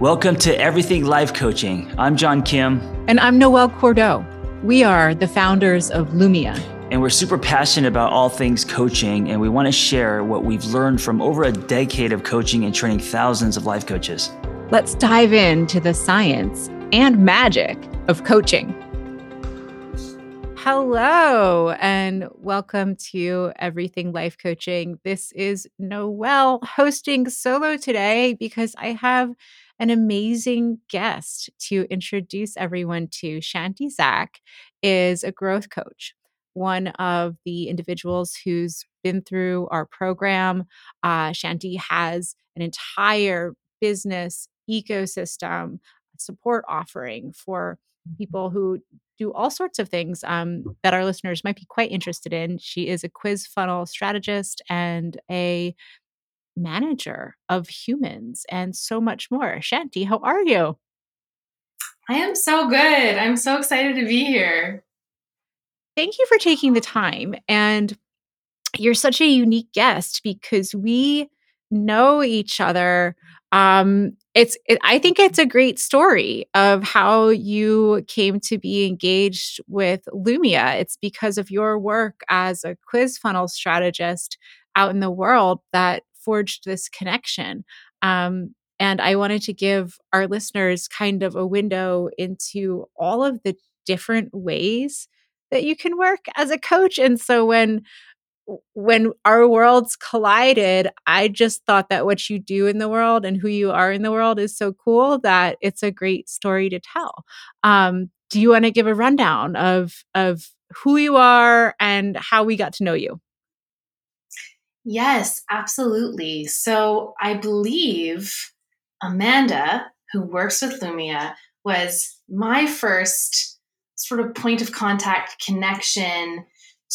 Welcome to Everything Life Coaching. I'm John Kim. And I'm Noelle Cordeaux. We are the founders of Lumia. And we're super passionate about all things coaching, and we want to share what we've learned from over a decade of coaching and training thousands of life coaches. Let's dive into the science and magic of coaching. Hello, and welcome to Everything Life Coaching. This is Noelle hosting solo today because I have an amazing guest to introduce everyone to. Shanti Zach is a growth coach, one of the individuals who's been through our program. Uh, Shanti has an entire business ecosystem support offering for people who do all sorts of things um, that our listeners might be quite interested in. She is a quiz funnel strategist and a manager of humans and so much more. Shanti, how are you? I am so good. I'm so excited to be here. Thank you for taking the time. And you're such a unique guest because we know each other. Um, it's it, I think it's a great story of how you came to be engaged with Lumia. It's because of your work as a quiz funnel strategist out in the world that forged this connection. Um, and I wanted to give our listeners kind of a window into all of the different ways that you can work as a coach. And so when when our worlds collided, I just thought that what you do in the world and who you are in the world is so cool that it's a great story to tell. Um, do you want to give a rundown of of who you are and how we got to know you? Yes, absolutely. So I believe Amanda, who works with Lumia, was my first sort of point of contact connection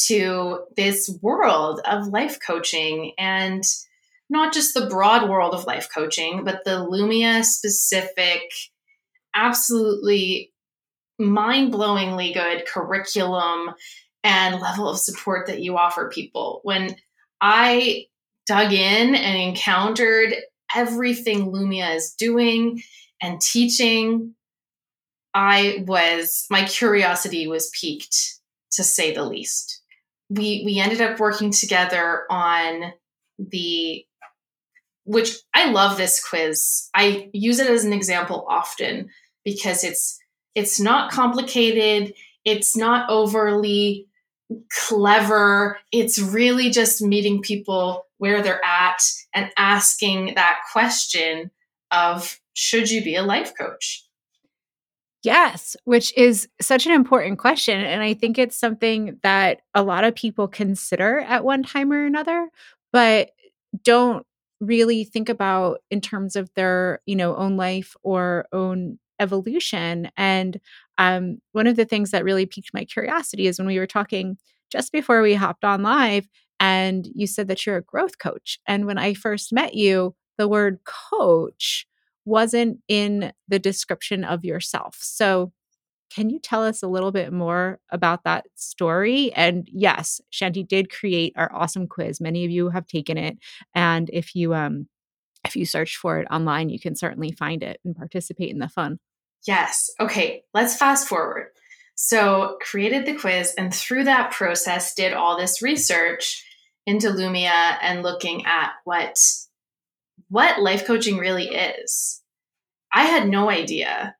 to this world of life coaching and not just the broad world of life coaching, but the Lumia specific, absolutely mind blowingly good curriculum and level of support that you offer people. When I dug in and encountered everything Lumia is doing and teaching, I was, my curiosity was piqued to say the least. We, we ended up working together on the which I love this quiz. I use it as an example often because it's it's not complicated, it's not overly clever. It's really just meeting people where they're at and asking that question of should you be a life coach? Yes, which is such an important question. And I think it's something that a lot of people consider at one time or another, but don't really think about in terms of their, you know, own life or own evolution. And um, one of the things that really piqued my curiosity is when we were talking just before we hopped on live, and you said that you're a growth coach. And when I first met you, the word coach wasn't in the description of yourself. So, can you tell us a little bit more about that story? And yes, Shanti did create our awesome quiz. Many of you have taken it, and if you um if you search for it online, you can certainly find it and participate in the fun. Yes. Okay, let's fast forward. So, created the quiz and through that process did all this research into Lumia and looking at what what life coaching really is. I had no idea.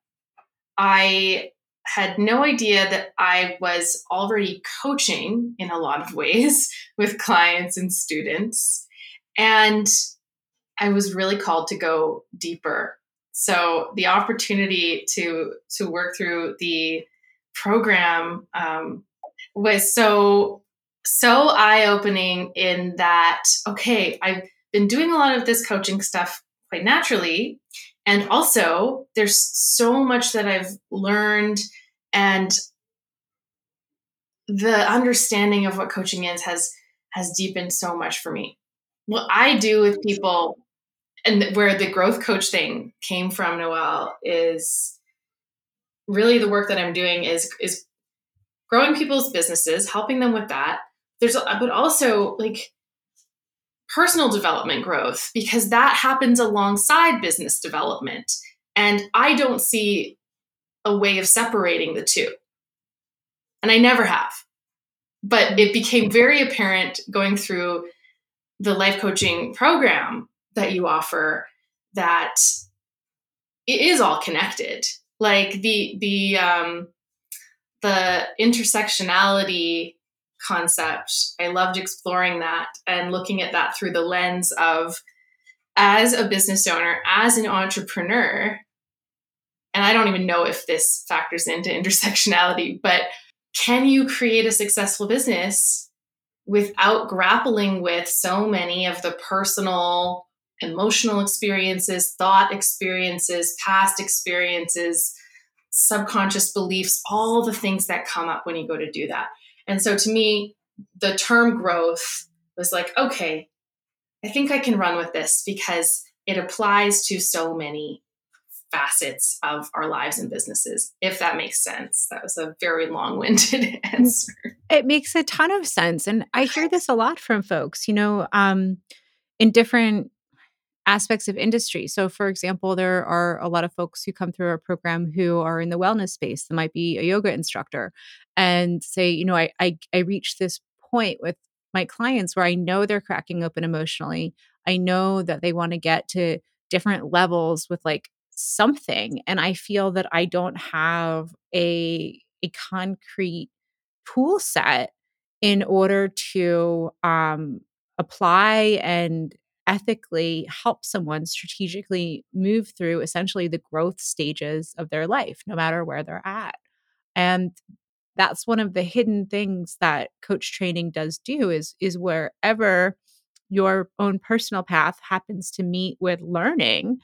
I had no idea that I was already coaching in a lot of ways with clients and students. And I was really called to go deeper so the opportunity to to work through the program um, was so so eye opening in that okay I've been doing a lot of this coaching stuff quite naturally and also there's so much that I've learned and the understanding of what coaching is has has deepened so much for me. What I do with people and where the growth coach thing came from, Noelle, is really the work that I'm doing is is growing people's businesses, helping them with that. There's but also like personal development growth because that happens alongside business development. And I don't see a way of separating the two. And I never have. But it became very apparent going through the life coaching program that you offer that it is all connected. Like the the um the intersectionality concept. I loved exploring that and looking at that through the lens of as a business owner, as an entrepreneur, and I don't even know if this factors into intersectionality, but can you create a successful business without grappling with so many of the personal, emotional experiences, thought experiences, past experiences, subconscious beliefs, all the things that come up when you go to do that? And so to me, the term growth was like, okay, I think I can run with this because it applies to so many facets of our lives and businesses, if that makes sense. That was a very long winded answer. It makes a ton of sense. And I hear this a lot from folks, you know, um, in different aspects of industry. So, for example, there are a lot of folks who come through our program who are in the wellness space. That might be a yoga instructor and say, you know, I, I, I this point with my clients where I know they're cracking open emotionally. I know that they want to get to different levels with like something and i feel that i don't have a a concrete tool set in order to um, apply and ethically help someone strategically move through essentially the growth stages of their life no matter where they're at. And that's one of the hidden things that coach training does do is is wherever your own personal path happens to meet with learning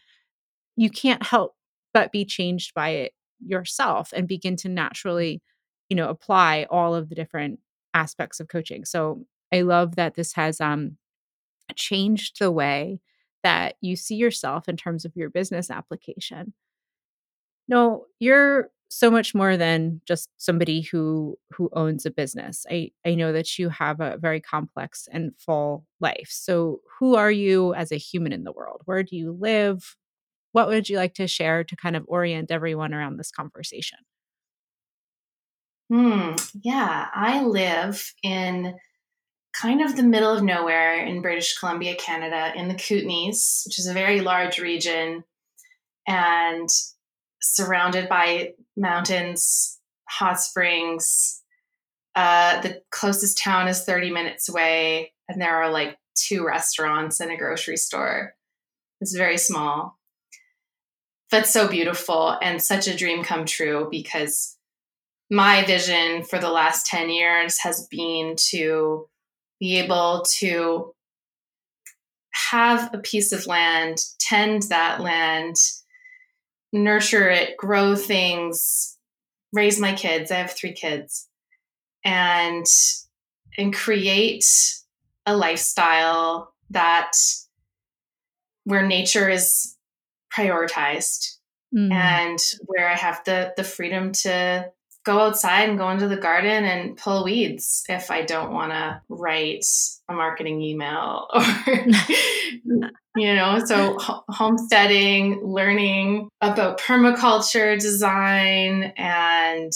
you can't help but be changed by it yourself and begin to naturally you know apply all of the different aspects of coaching. So i love that this has um changed the way that you see yourself in terms of your business application no you're so much more than just somebody who who owns a business i i know that you have a very complex and full life so who are you as a human in the world where do you live what would you like to share to kind of orient everyone around this conversation? Hmm. Yeah, I live in kind of the middle of nowhere in British Columbia, Canada, in the Kootenays, which is a very large region, and surrounded by mountains, hot springs. Uh, the closest town is 30 minutes away, and there are like two restaurants and a grocery store. It's very small but so beautiful and such a dream come true because my vision for the last 10 years has been to be able to have a piece of land, tend that land, nurture it, grow things, raise my kids. I have three kids. And and create a lifestyle that where nature is prioritized mm. and where I have the the freedom to go outside and go into the garden and pull weeds if I don't want to write a marketing email or you know so homesteading learning about permaculture design and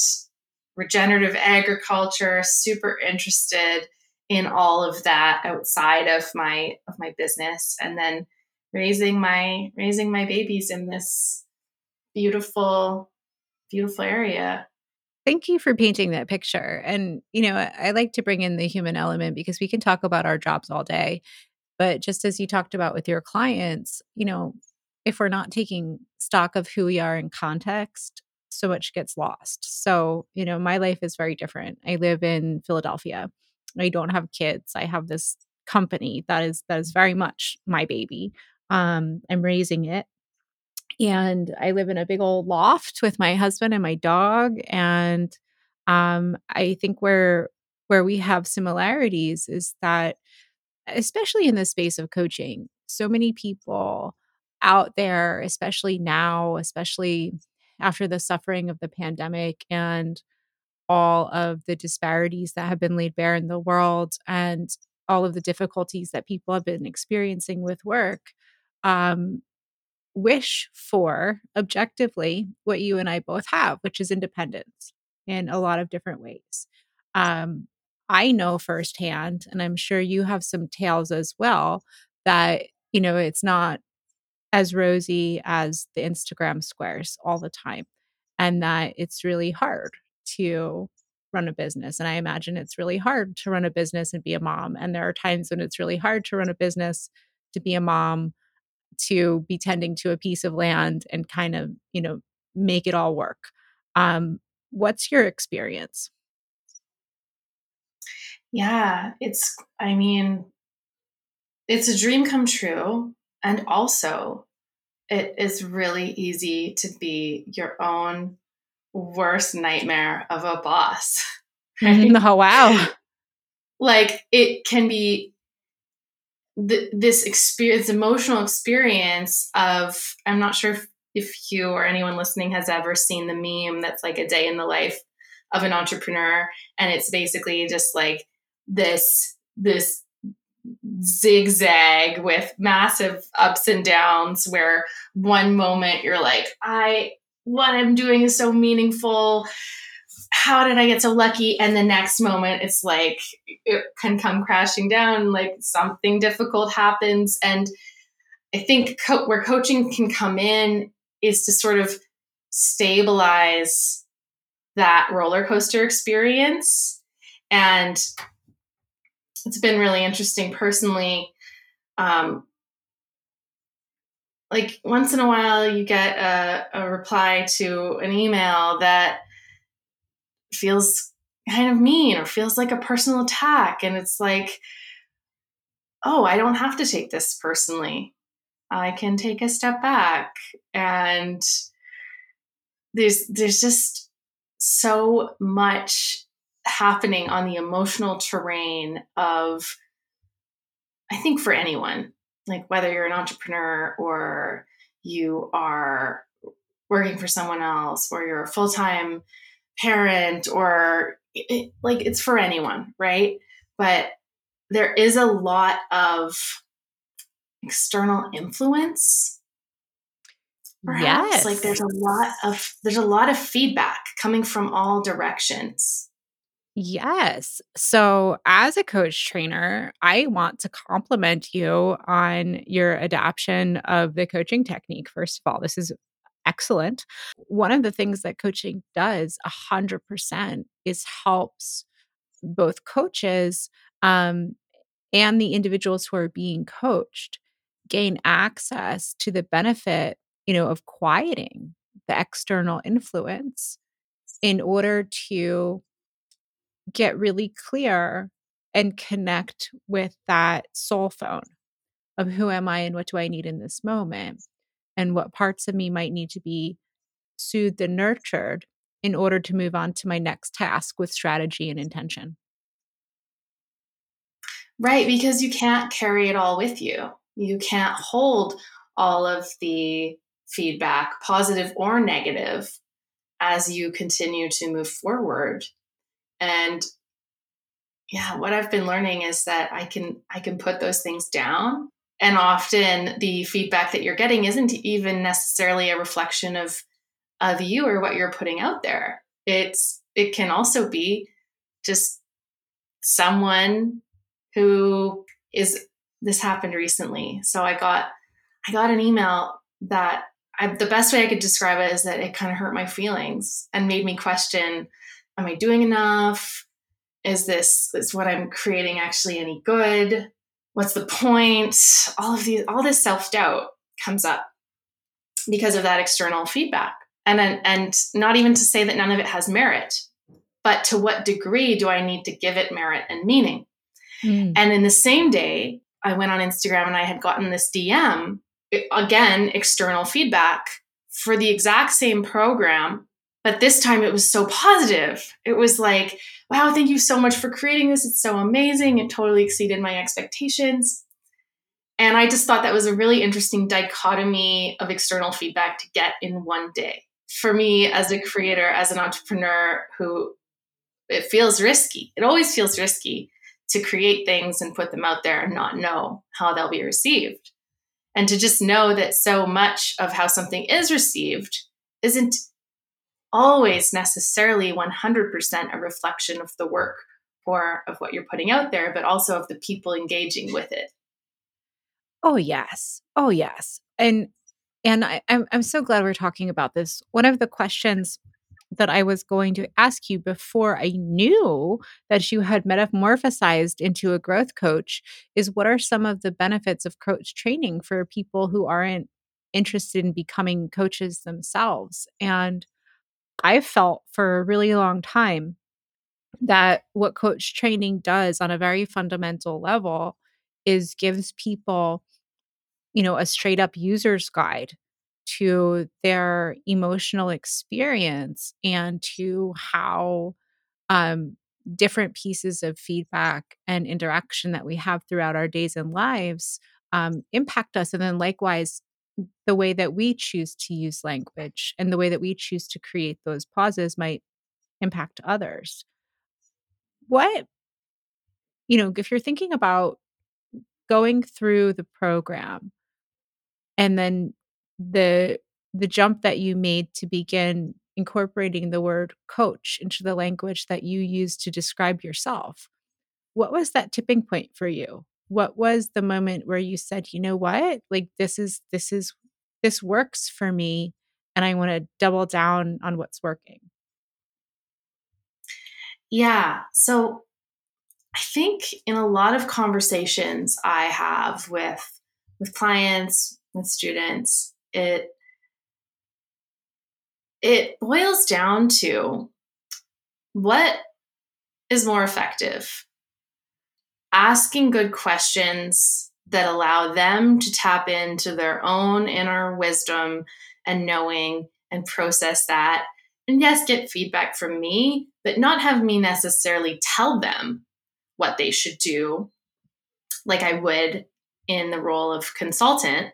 regenerative agriculture super interested in all of that outside of my of my business and then raising my raising my babies in this beautiful beautiful area thank you for painting that picture and you know I, like to bring in the human element because we can talk about our jobs all day but just as you talked about with your clients you know if we're not taking stock of who we are in context so much gets lost. So you know my life is very different. I live in philadelphia. I don't have kids. I have this company that is that is very much my baby. Um, I'm raising it. And I live in a big old loft with my husband and my dog. And um, I think where where we have similarities is that, especially in the space of coaching, so many people out there, especially now, especially after the suffering of the pandemic and all of the disparities that have been laid bare in the world and all of the difficulties that people have been experiencing with work um, wish for objectively what you and I both have, which is independence in a lot of different ways. Um, I know firsthand, and I'm sure you have some tales as well, that, you know, it's not as rosy as the Instagram squares all the time, and that it's really hard to run a business. And I imagine it's really hard to run a business and be a mom. And there are times when it's really hard to run a business, to be a mom, to be tending to a piece of land and kind of, you know, make it all work. Um, what's your experience? Yeah, it's, I mean, it's a dream come true. And also, it is really easy to be your own worst nightmare of a boss. Right? Oh, wow. like, it can be th- this experience, emotional experience of, I'm not sure if, if you or anyone listening has ever seen the meme that's like a day in the life of an entrepreneur. And it's basically just like this, this zigzag with massive ups and downs where one moment you're like, I, what I'm doing is so meaningful how did I get so lucky? And the next moment, it's like it can come crashing down, like something difficult happens. And I think co- where coaching can come in is to sort of stabilize that roller coaster experience. And it's been really interesting personally. Um, like once in a while, you get a, a reply to an email that feels kind of mean or feels like a personal attack. And it's like, oh, I don't have to take this personally. I can take a step back. And there's there's just so much happening on the emotional terrain of I think for anyone, like whether you're an entrepreneur or you are working for someone else or you're a full-time parent or it, like it's for anyone, right? But there is a lot of external influence. Perhaps. Yes. Like there's a lot of there's a lot of feedback coming from all directions. Yes. So, as a coach trainer, I want to compliment you on your adoption of the coaching technique. First of all, this is excellent. One of the things that coaching does 100% is helps both coaches um, and the individuals who are being coached gain access to the benefit, you know, of quieting the external influence in order to get really clear and connect with that soul phone of who am I and what do I need in this moment and what parts of me might need to be soothed and nurtured in order to move on to my next task with strategy and intention. Right, because you can't carry it all with you. You can't hold all of the feedback, positive or negative, as you continue to move forward. And yeah, what I've been learning is that I can I can put those things down and often the feedback that you're getting isn't even necessarily a reflection of of you or what you're putting out there. It's it can also be just someone who is this happened recently. So i got i got an email that I, the best way i could describe it is that it kind of hurt my feelings and made me question am i doing enough? Is this is what i'm creating actually any good what's the point? All of these all this self-doubt comes up because of that external feedback. And and not even to say that none of it has merit but to what degree do i need to give it merit and meaning? Mm. and in the same day i went on instagram and i had gotten this dm again external feedback for the exact same program but this time it was so positive. It was like wow, thank you so much for creating this. It's so amazing. It totally exceeded my expectations. And I just thought that was a really interesting dichotomy of external feedback to get in one day. For me, as a creator, as an entrepreneur who it feels risky, it always feels risky to create things and put them out there and not know how they'll be received. And to just know that so much of how something is received isn't always necessarily 100% a reflection of the work or of what you're putting out there, but also of the people engaging with it. Oh yes. Oh yes. And and I, I'm I'm so glad we're talking about this. One of the questions that I was going to ask you before I knew that you had metamorphosized into a growth coach is what are some of the benefits of coach training for people who aren't interested in becoming coaches themselves? And I felt for a really long time that what coach training does on a very fundamental level is gives people you know a straight up user's guide to their emotional experience and to how um, different pieces of feedback and interaction that we have throughout our days and lives um, impact us. And then, likewise, the way that we choose to use language and the way that we choose to create those pauses might impact others. What, you know, if you're thinking about going through the program and then the the jump that you made to begin incorporating the word coach into the language that you use to describe yourself what was that tipping point for you what was the moment where you said you know what? Like this is this is this works for me and i want to double down on what's working. Yeah so i think in a lot of conversations i have with with clients with students it it boils down to what is more effective asking good questions that allow them to tap into their own inner wisdom and knowing and process that and yes get feedback from me but not have me necessarily tell them what they should do like i would in the role of consultant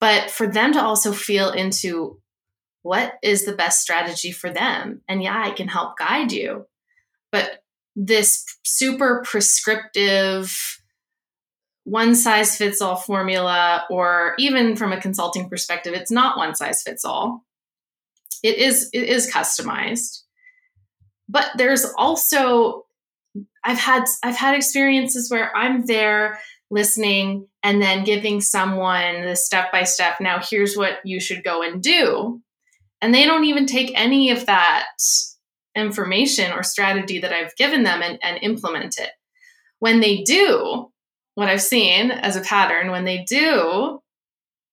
but for them to also feel into what is the best strategy for them. And yeah, I can help guide you. But this super prescriptive, one size fits all formula, or even from a consulting perspective, it's not one size fits all. It is it is customized. But there's also I've had I've had experiences where I'm there listening and then giving someone the step by step now here's what you should go and do and they don't even take any of that information or strategy that i've given them and, and implement it when they do what i've seen as a pattern when they do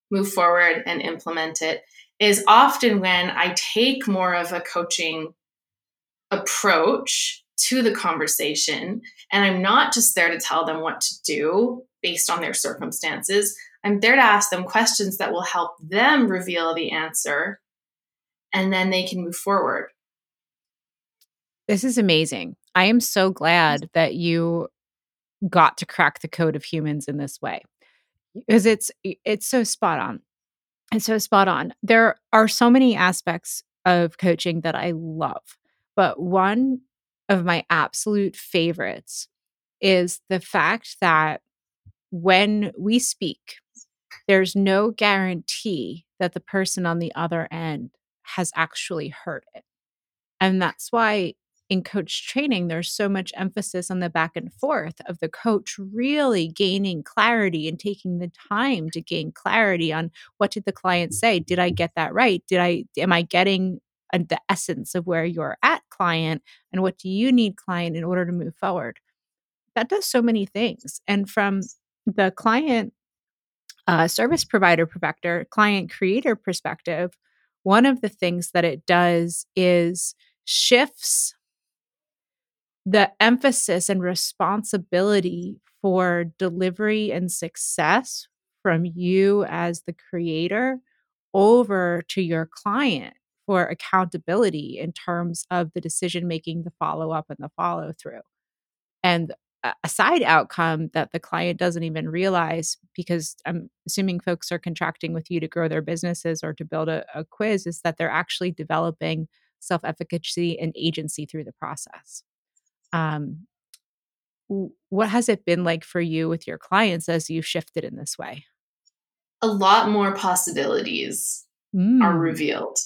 move forward and implement it is often when i take more of a coaching approach to the conversation. And I'm not just there to tell them what to do based on their circumstances. I'm there to ask them questions that will help them reveal the answer and then they can move forward. This is amazing. I am so glad that you got to crack the code of humans in this way because it's it's so spot on. It's so spot on. There are so many aspects of coaching that I love. But one of my absolute favorites is the fact that when we speak, there's no guarantee that the person on the other end has actually heard it. And that's why in coach training, there's so much emphasis on the back and forth of the coach really gaining clarity and taking the time to gain clarity on what did the client say? Did I get that right? Did I, am I getting and the essence of where you're at client and what do you need client in order to move forward that does so many things and from the client uh, service provider perspective client creator perspective one of the things that it does is shifts the emphasis and responsibility for delivery and success from you as the creator over to your client for accountability in terms of the decision making, the follow up, and the follow through. And a side outcome that the client doesn't even realize because I'm assuming folks are contracting with you to grow their businesses or to build a, a quiz is that they're actually developing self efficacy and agency through the process. Um, what has it been like for you with your clients as you've shifted in this way? a lot more possibilities mm. are revealed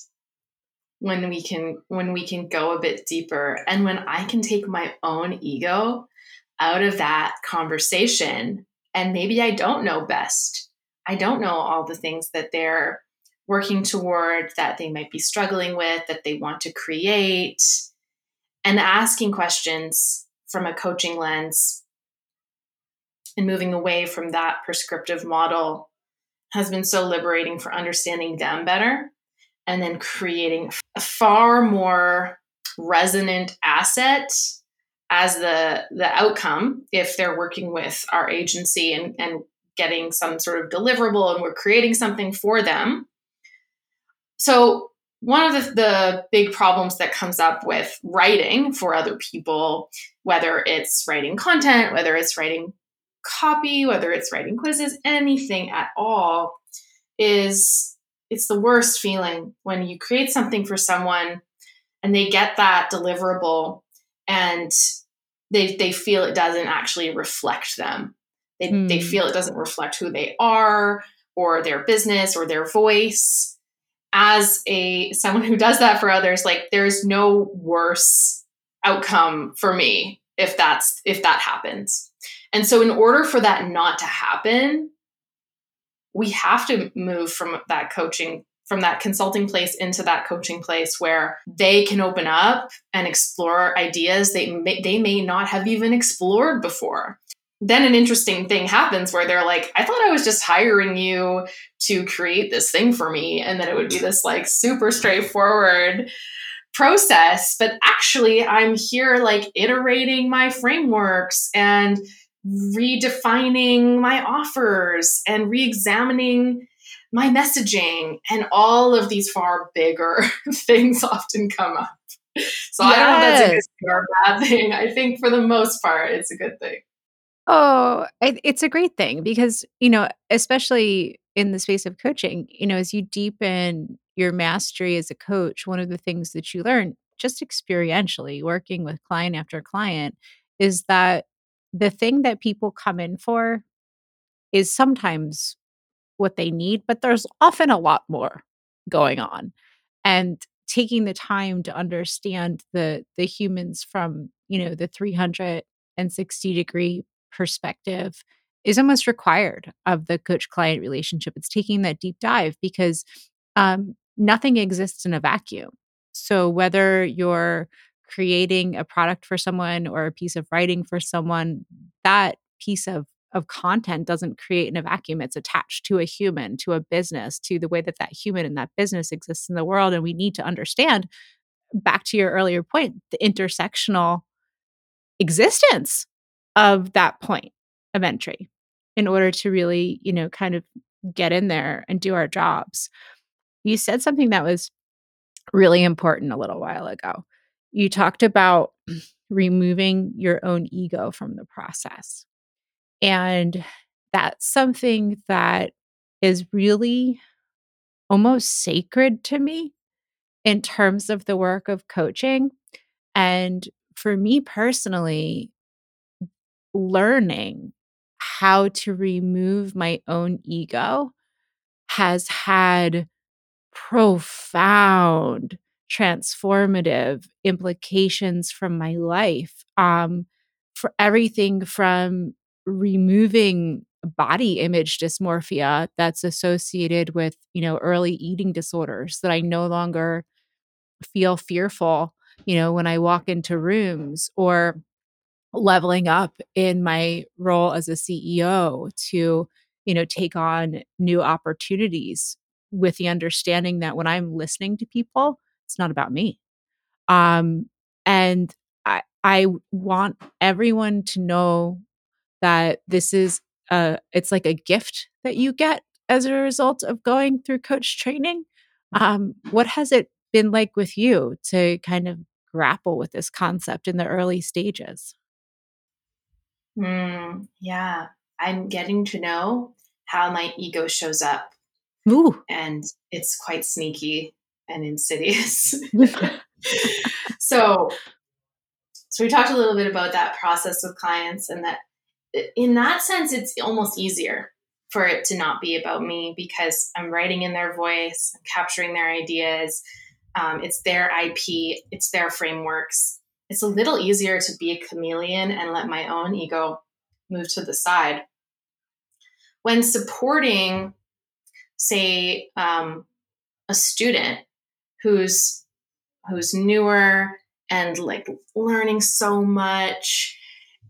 when we can when we can go a bit deeper and when i can take my own ego out of that conversation and maybe i don't know best i don't know all the things that they're working toward that they might be struggling with that they want to create and asking questions from a coaching lens and moving away from that prescriptive model has been so liberating for understanding them better and then creating a far more resonant asset as the the outcome if they're working with our agency and, and getting some sort of deliverable and we're creating something for them. So one of the, the big problems that comes up with writing for other people whether it's writing content whether it's writing copy whether it's writing quizzes anything at all is it's the worst feeling when you create something for someone and they get that deliverable and they they feel it doesn't actually reflect them. They mm. they hmm. feel it doesn't reflect who they are or their business or their voice. As a someone who does that for others, like there's no worse outcome for me if that's if that happens. And so in order for that not to happen, we have to move from that coaching from that consulting place into that coaching place where they can open up and explore ideas they may, they may not have even explored before then an interesting thing happens where they're like i thought i was just hiring you to create this thing for me and that it would be this like super straightforward process. But actually i'm here like iterating my frameworks and redefining my offers and re-examining my messaging and all of these far bigger things often come up. So yes. i don't know if that's a good or bad thing. I think for the most part it's a good thing oh it's a great thing because you know especially in the space of coaching you know as you deepen your mastery as a coach one of the things that you learn just experientially working with client after client is that the thing that people come in for is sometimes what they need, but there's often a lot more going on. And taking the time to understand the the humans from, you know, the 360 degree perspective is almost required of the coach client relationship. It's taking that deep dive because um, nothing exists in a vacuum. So whether you're creating a product for someone or a piece of writing for someone, that piece of of content doesn't create in a vacuum. It's attached to a human, to a business, to the way that that human and that business exists in the world. And we need to understand, back to your earlier point, the intersectional existence of that point of entry in order to really, you know, kind of get in there and do our jobs. You said something that was really important a little while ago you talked about removing your own ego from the process. And that's something that is really almost sacred to me in terms of the work of coaching. And for me personally, learning how to remove my own ego has had profound transformative implications from my life um, for everything from removing body image dysmorphia that's associated with you know early eating disorders that i no longer feel fearful you know when i walk into rooms or leveling up in my role as a ceo to you know take on new opportunities with the understanding that when i'm listening to people it's not about me. Um, and I, I want everyone to know that this is a, it's like a gift that you get as a result of going through coach training. Um, what has it been like with you to kind of grapple with this concept in the early stages? Mm, yeah, I'm getting to know how my ego shows up. Ooh. And it's quite sneaky and insidious. so, so we talked a little bit about that process with clients, and that in that sense, it's almost easier for it to not be about me because I'm writing in their voice, I'm capturing their ideas. Um, it's their IP, it's their frameworks. It's a little easier to be a chameleon and let my own ego move to the side. When supporting, say, um, a student who's who's newer and like learning so much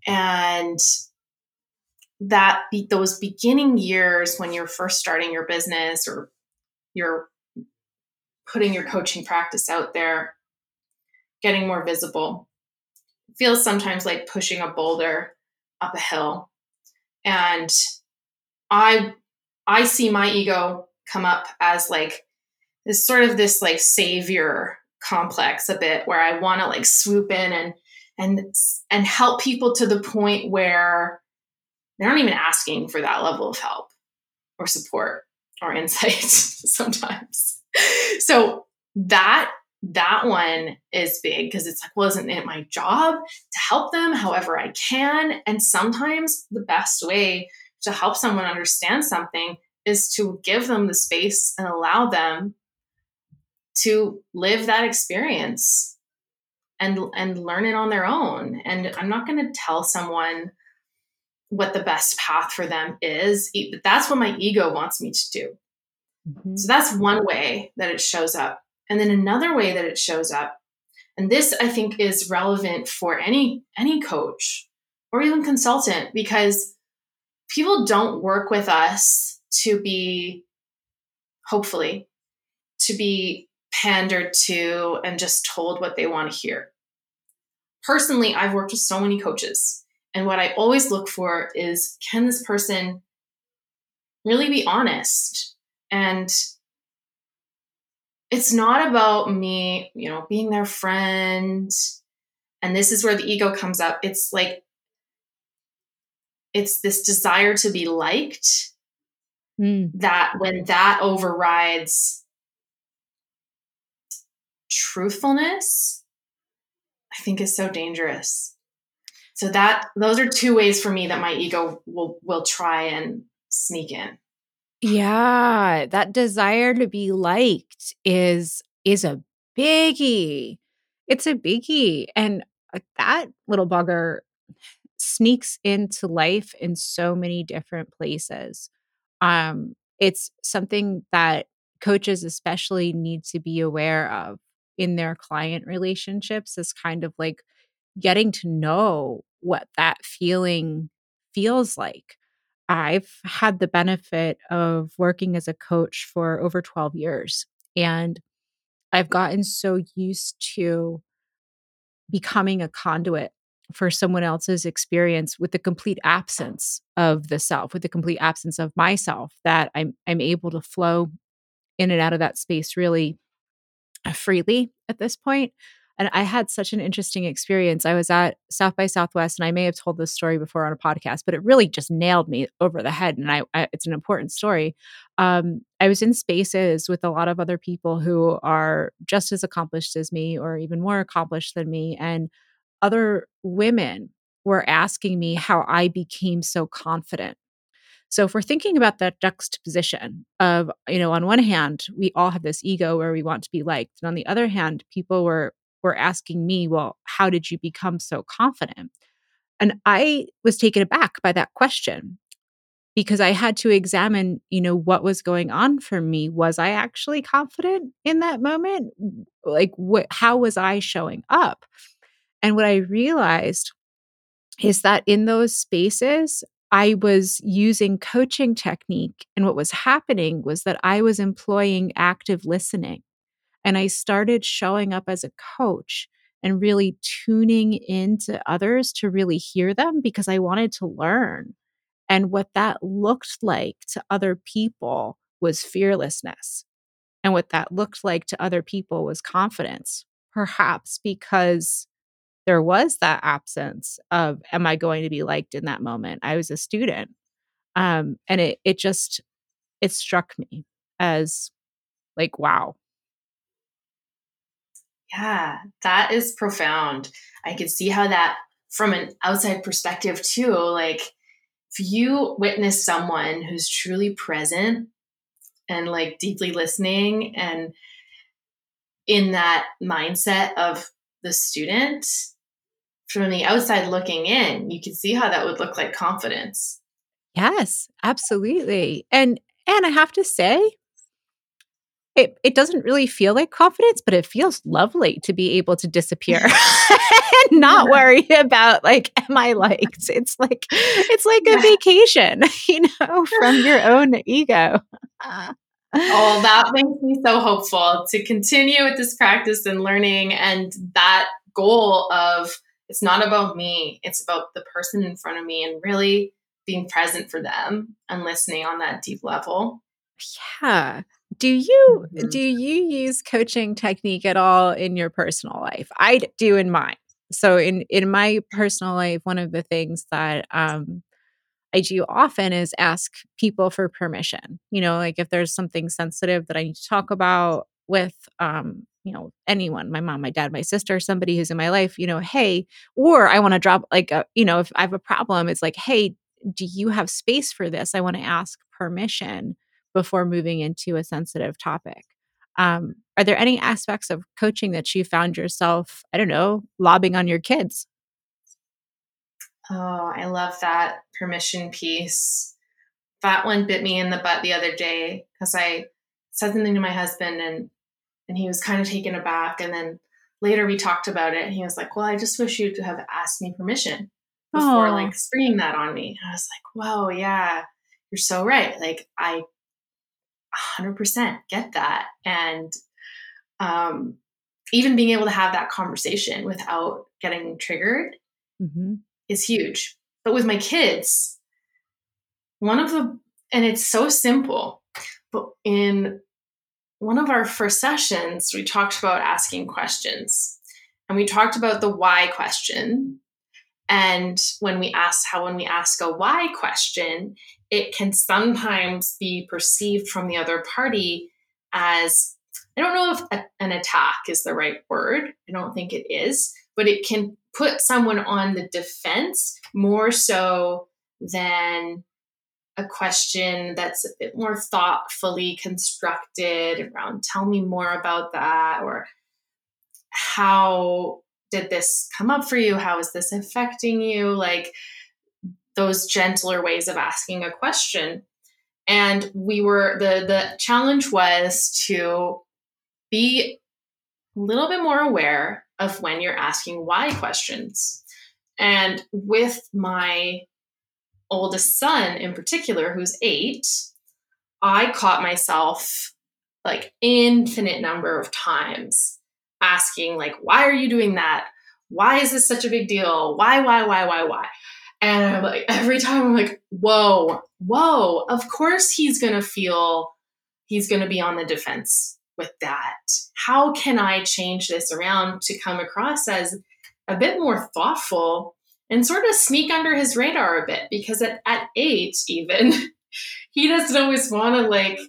and that be, those beginning years when you're first starting your business or you're putting your coaching practice out there getting more visible feels sometimes like pushing a boulder up a hill and i i see my ego come up as like this sort of this like savior complex a bit where i want to like swoop in and and and help people to the point where they're not even asking for that level of help or support or insight sometimes. So that that one is big because it's like, well, isn't it my job to help them however I can? And sometimes the best way to help someone understand something is to give them the space and allow them to live that experience and and learn it on their own. And I'm not going to tell someone what the best path for them is. But that's what my ego wants me to do. Mm-hmm. So that's one way that it shows up. And then another way that it shows up, and this I think is relevant for any any coach or even consultant because people don't work with us to be hopefully to be pandered to and just told what they want to hear. Personally, I've worked with so many coaches and what I always look for is can this person really be honest? And it's not about me, you know, being their friend. And this is where the ego comes up. It's like, it's this desire to be liked mm. that when that overrides truthfulness, I think is so dangerous so that those are two ways for me that my ego will will try and sneak in yeah that desire to be liked is is a biggie it's a biggie and uh, that little bugger sneaks into life in so many different places um it's something that coaches especially need to be aware of in their client relationships is kind of like getting to know what that feeling feels like. I've had the benefit of working as a coach for over 12 years, and I've gotten so used to becoming a conduit for someone else's experience with the complete absence of the self, with the complete absence of myself, that I'm I'm able to flow in and out of that space really uh, freely at this point. And I had such an interesting experience. I was at South by Southwest, and I may have told this story before on a podcast, but it really just nailed me over the head. And I, I it's an important story. Um, I was in spaces with a lot of other people who are just as accomplished as me, or even more accomplished than me, and other women were asking me how I became so confident so if we're thinking about that juxtaposition of, you know, on one hand, we all have this ego where we want to be liked. And on the other hand, people were were asking me, well, how did you become so confident? And I was taken aback by that question because I had to examine, you know, what was going on for me. Was I actually confident in that moment? Like, what, how was I showing up? And what I realized is that in those spaces, I was using coaching technique. And what was happening was that I was employing active listening. And I started showing up as a coach and really tuning into others to really hear them because I wanted to learn. And what that looked like to other people was fearlessness. And what that looked like to other people was confidence, perhaps because there was that absence of, am I going to be liked in that moment? I was a student. Um, and it, it just, it struck me as like, wow, yeah, that is profound. I could see how that from an outside perspective too, like if you witness someone who's truly present and like deeply listening and in that mindset of the student from the outside looking in you can see how that would look like confidence yes absolutely and and i have to say it, it doesn't really feel like confidence, but it feels lovely to be able to disappear and not worry about like, am I liked? It's like it's like a vacation, you know, oh, from your own ego. oh, that makes me so hopeful to continue with this practice and learning and that goal of it's not about me, it's about the person in front of me and really being present for them and listening on that deep level. Yeah. Do you mm-hmm. do you use coaching technique at all in your personal life? I do in mine. So in in my personal life, one of the things that um, I do often is ask people for permission. You know, like if there's something sensitive that I need to talk about with um, you know anyone my mom my dad my sister somebody who's in my life you know hey or i want to drop like a you know if i have a problem it's like hey do you have space for this i want to ask permission before moving into a sensitive topic. Um, are there any aspects of coaching that you found yourself, I don't know, lobbing on your kids? Oh, I love that permission piece. That one bit me in the butt the other day because I said something to my husband and and he was kind of taken aback. And then later we talked about it. And he was like, "Well, I just wish you'd have asked me permission before like springing that on me." And I was like, "Whoa, yeah, you're so right. Like I 100% get that. And um, even being able to have that conversation without getting triggered mm-hmm. is huge. But with my kids, one of the, and it's so simple, but in one of our first sessions, we talked about asking questions and we talked about the why question. And when we ask how, when we ask a why question, it can sometimes be perceived from the other party as I don't know if a, an attack is the right word. I don't think it is, but it can put someone on the defense more so than a question that's a bit more thoughtfully constructed around tell me more about that or how did this come up for you how is this affecting you like those gentler ways of asking a question. And we were the the challenge was to be a little bit more aware of when you're asking why questions. And with my oldest son in particular, who's eight, I caught myself like infinite number of times asking like why are you doing that why is this such a big deal why why why why why and I'm like, every time I'm like, whoa, whoa, of course he's going to feel, he's going to be on the defense with that. How can I change this around to come across as a bit more thoughtful and sort of sneak under his radar a bit? Because at, at eight, even, he doesn't always want to like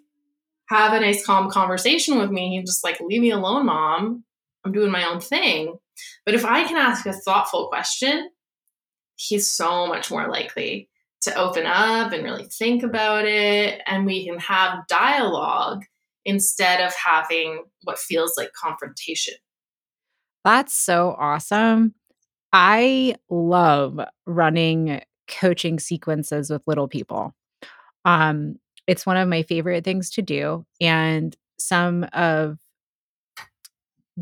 have a nice, calm conversation with me. He's just like, leave me alone, mom. I'm doing my own thing. But if I can ask a thoughtful question, he's so much more likely to open up and really think about it. And we can have dialogue instead of having what feels like confrontation. That's so awesome. I love running coaching sequences with little people. Um, it's one of my favorite things to do. And some of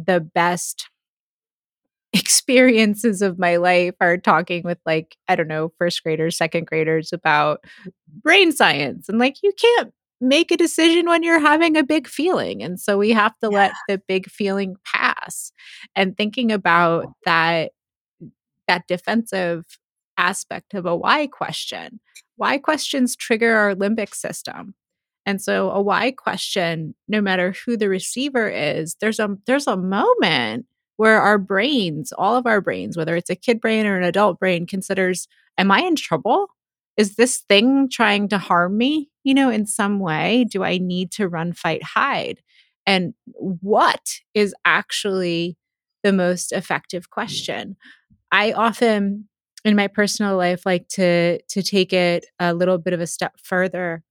the best experiences of my life are talking with like i don't know first graders second graders about brain science and like you can't make a decision when you're having a big feeling and so we have to yeah. let the big feeling pass and thinking about that that defensive aspect of a why question why questions trigger our limbic system and so a why question no matter who the receiver is there's a there's a moment where our brains, all of our brains, whether it's a kid brain or an adult brain, considers, Am I in trouble? Is this thing trying to harm me, you know, in some way? Do I need to run, fight, hide? And what is actually the most effective mm. question? I often in my personal life like to to take it a little bit of a step further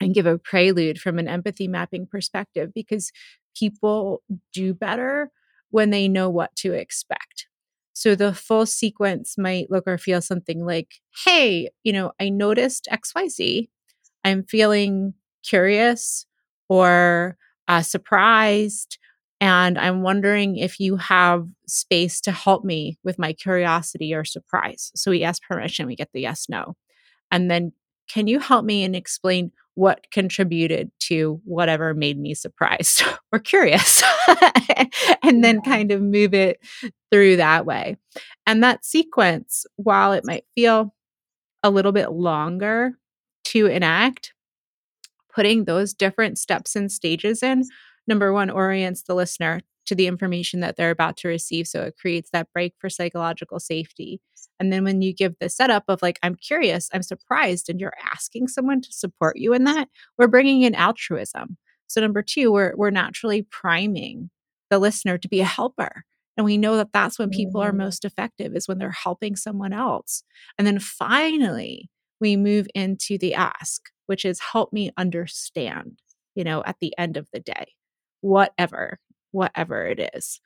and give a prelude from an empathy mapping perspective because people do better when they know what to expect. So the full sequence might look or feel something like, hey, you know, I noticed XYZ. I'm feeling curious or uh, surprised. And I'm wondering if you have space to help me with my curiosity or surprise. So we ask permission, we get the yes, no. And then, can you help me and explain what contributed to whatever made me surprised or curious? and then kind of move it through that way. And that sequence, while it might feel a little bit longer to enact, putting those different steps and stages in, number one, orients the listener to the information that they're about to receive. So it creates that break for psychological safety. And then when you give the setup of like, I'm curious, I'm surprised, and you're asking someone to support you in that, we're bringing in altruism. So number two, we're, we're naturally priming the listener to be a helper. And we know that that's when people mm-hmm. are most effective is when they're helping someone else. And then finally, we move into the ask, which is help me understand, you know, at the end of the day, whatever, whatever it is.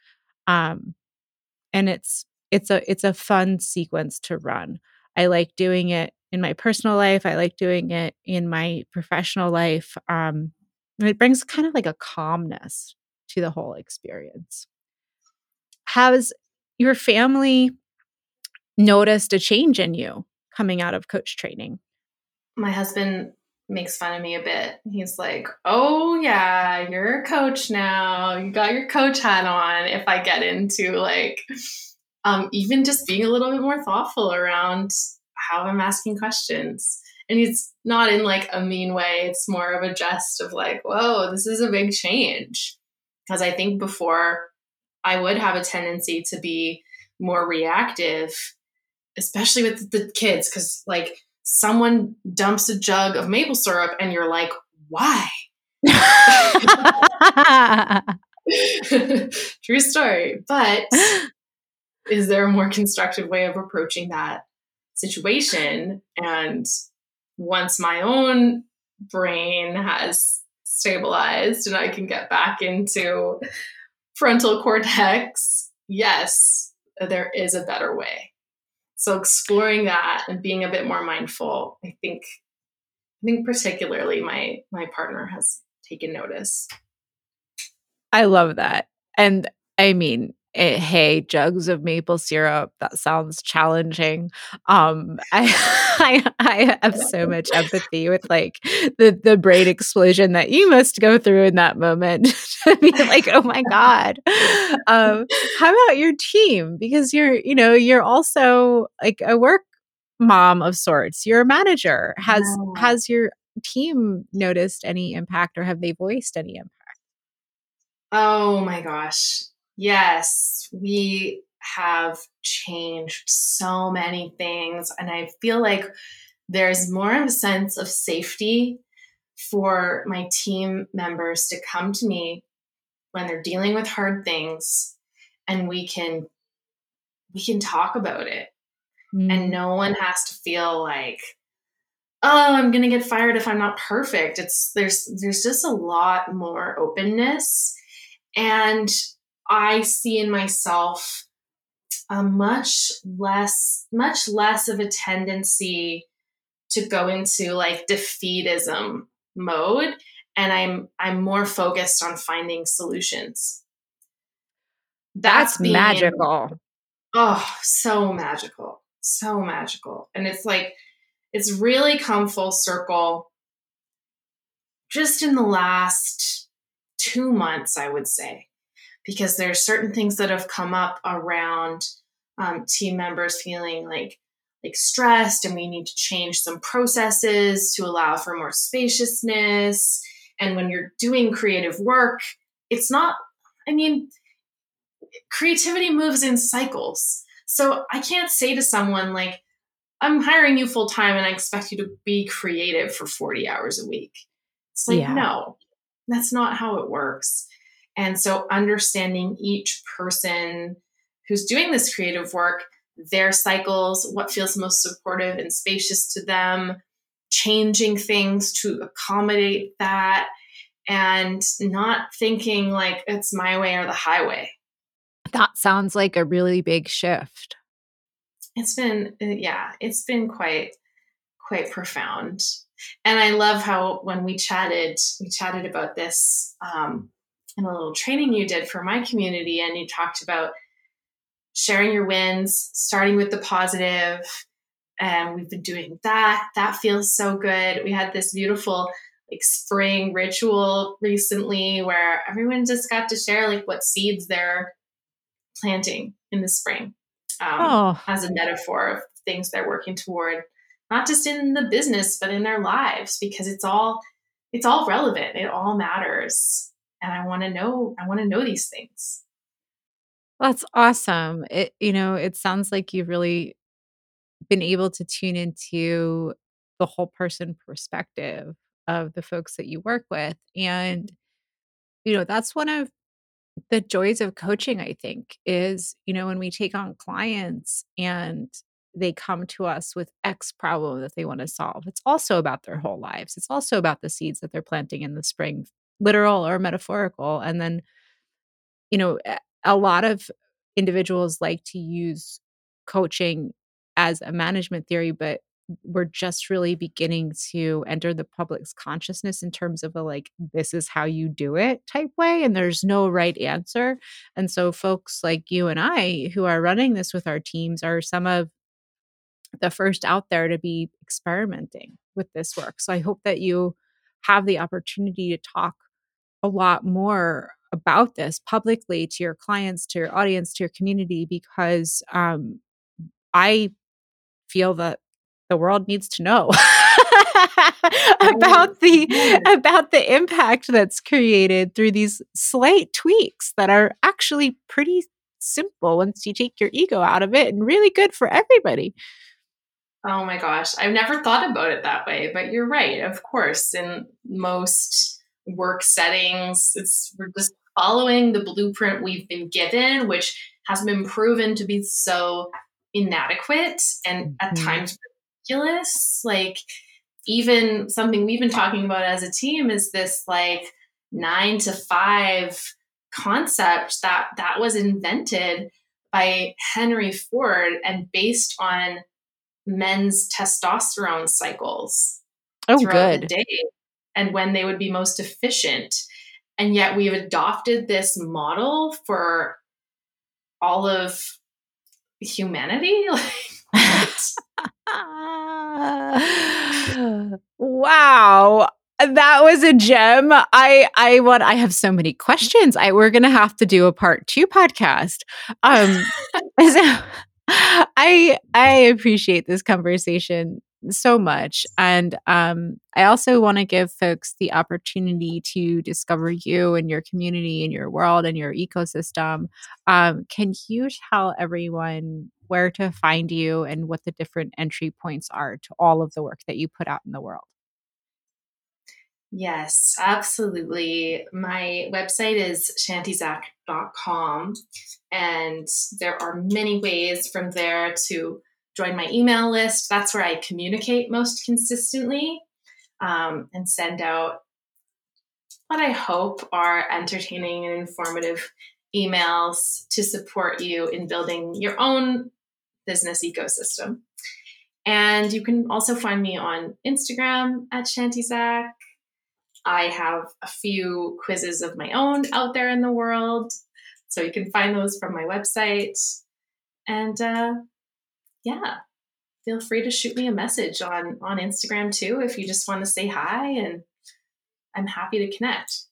Um, and it's it's a it's a fun sequence to run. I like doing it in my personal life. I like doing it in my professional life. Um, it brings kind of like a calmness to the whole experience. Has your family noticed a change in you coming out of coach training? My husband makes fun of me a bit. He's like, "Oh yeah, you're a coach now. You got your coach hat on." If I get into like um, even just being a little bit more thoughtful around how I'm asking questions. And it's not in like a mean way. It's more of a jest of like, "Whoa, this is a big change." Because I think before I would have a tendency to be more reactive especially with the kids, because like someone dumps a jug of maple syrup and you're like, why? True story. But is there a more constructive way of approaching that situation? And once my own brain has stabilized and I can get back into frontal cortex, yes, there is a better way so exploring that and being a bit more mindful i think i think particularly my my partner has taken notice. I love that. And i mean hey jugs of maple syrup that sounds challenging. Um I, I i have so much empathy with like the the brain explosion that you must go through in that moment to be like oh my god. Um how about your team? Because you're you know you're also like a work mom of sorts. You're a manager. Has has your team noticed any impact or have they voiced any impact? Oh my gosh Yes, we have changed so many things. And I feel like there's more of a sense of safety for my team members to come to me when they're dealing with hard things and we can we can talk about it mm. and no one has to feel like oh i'm going to get fired if i'm not perfect it's there's there's just a lot more openness and I see in myself a much less, much less of a tendency to go into like defeatism mode and i'm i'm more focused on finding solutions. That's, that's being, magical. Oh so magical so magical and it's like it's really come full circle just in the last two months i would say because there are certain things that have come up around um, team members feeling like like stressed and we need to change some processes to allow for more spaciousness. And when you're doing creative work it's not i mean creativity moves in cycles. So i can't say to someone like i'm hiring you full time and i expect you to be creative for 40 hours a week. It's like yeah. no that's not how it works and so understanding each person who's doing this creative work, their cycles, what feels most supportive and spacious to them, changing things to accommodate that, and not thinking like it's my way or the highway. That sounds like a really big shift. It's been, uh, yeah, it's been quite, quite profound. And I love how when we chatted, we chatted about this um, in a little training you did for my community, and you talked about sharing your wins, starting with the positive. and we've been doing that. That feels so good. We had this beautiful like spring ritual recently where everyone just got to share like what seeds they're planting in the spring um, oh. as a metaphor of things they're working toward not just in the business but in their lives because it's all it's all relevant it all matters and i want to know i want to know these things. That's awesome. It you know it sounds like you've really been able to tune into the whole person perspective of the folks that you work with and you know that's one of the joys of coaching i think is you know when we take on clients and they come to us with x problem that they want to solve it's also about their whole lives. It's also about the seeds that they're planting in the spring literal or metaphorical and then you know a lot of individuals like to use coaching as a management theory but we're just really beginning to enter the public's consciousness in terms of a like this is how you do it type way and there's no right answer and so folks like you and i who are running this with our teams are some of the first out there to be experimenting with this work so i hope that you have the opportunity to talk a lot more about this publicly to your clients to your audience to your community because um, i feel that the world needs to know about the about the impact that's created through these slight tweaks that are actually pretty simple once you take your ego out of it and really good for everybody. Oh my gosh, I've never thought about it that way, but you're right. Of course, in most work settings, it's we're just following the blueprint we've been given, which has been proven to be so inadequate and at mm-hmm. times ridiculous. Like, even something we've been talking about as a team is this like nine to five concept that that was invented by Henry Ford and based on men's testosterone cycles. Oh, good. The day and when they would be most efficient. And yet we've adopted this model for all of humanity. wow. That was a gem. I i want i have so many questions. I we're gonna have to do a part two podcast. Um so i i appreciate this conversation so much. And um, I also want to give folks the opportunity to discover you and your community and your world and your ecosystem. Um, can you tell everyone where to find you and what the different entry points are to all of the work that you put out in the world? Yes, absolutely. My website is shantizack.com, and there are many ways from there to join my email list. That's where I communicate most consistently um, and send out what I hope are entertaining and informative emails to support you in building your own business ecosystem. And you can also find me on Instagram at Shantizack. I have a few quizzes of my own out there in the world. So you can find those from my website. And uh, yeah, feel free to shoot me a message on on Instagram too if you just want to say hi and I'm happy to connect.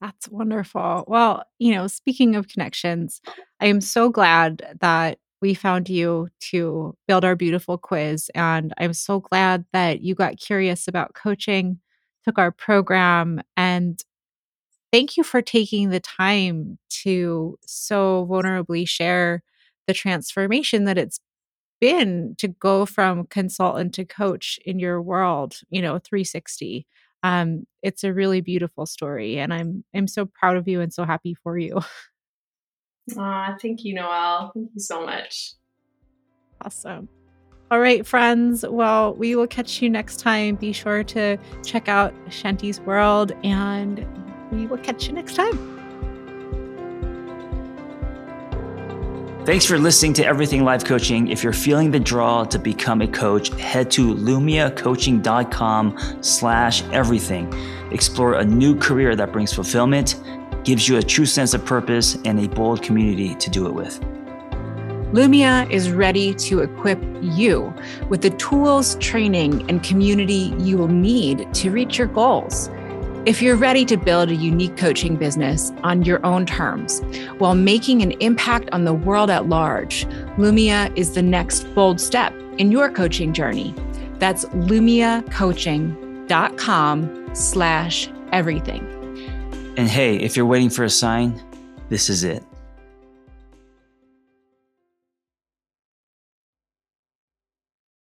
That's wonderful. Well, you know, speaking of connections, I am so glad that we found you to build our beautiful quiz. And I'm so glad that you got curious about coaching, took our program, and thank you for taking the time to so vulnerably share the transformation that it's been to go from consultant to coach in your world, you know, 360. Um, it's a really beautiful story, and I'm I'm so proud of you and so happy for you. Ah, thank you, Noelle. Thank you so much. Awesome. All right, friends. Well, we will catch you next time. Be sure to check out Shanti's World, and we will catch you next time. Thanks for listening to Everything Life Coaching. If you're feeling the draw to become a coach, head to lumiacoaching.com slash everything. Explore a new career that brings fulfillment, gives you a true sense of purpose, and a bold community to do it with. Lumia is ready to equip you with the tools, training, and community you will need to reach your goals. If you're ready to build a unique coaching business on your own terms while making an impact on the world at large, Lumia is the next bold step in your coaching journey. That's lumiacoaching.com slash everything. And hey, if you're waiting for a sign, this is it.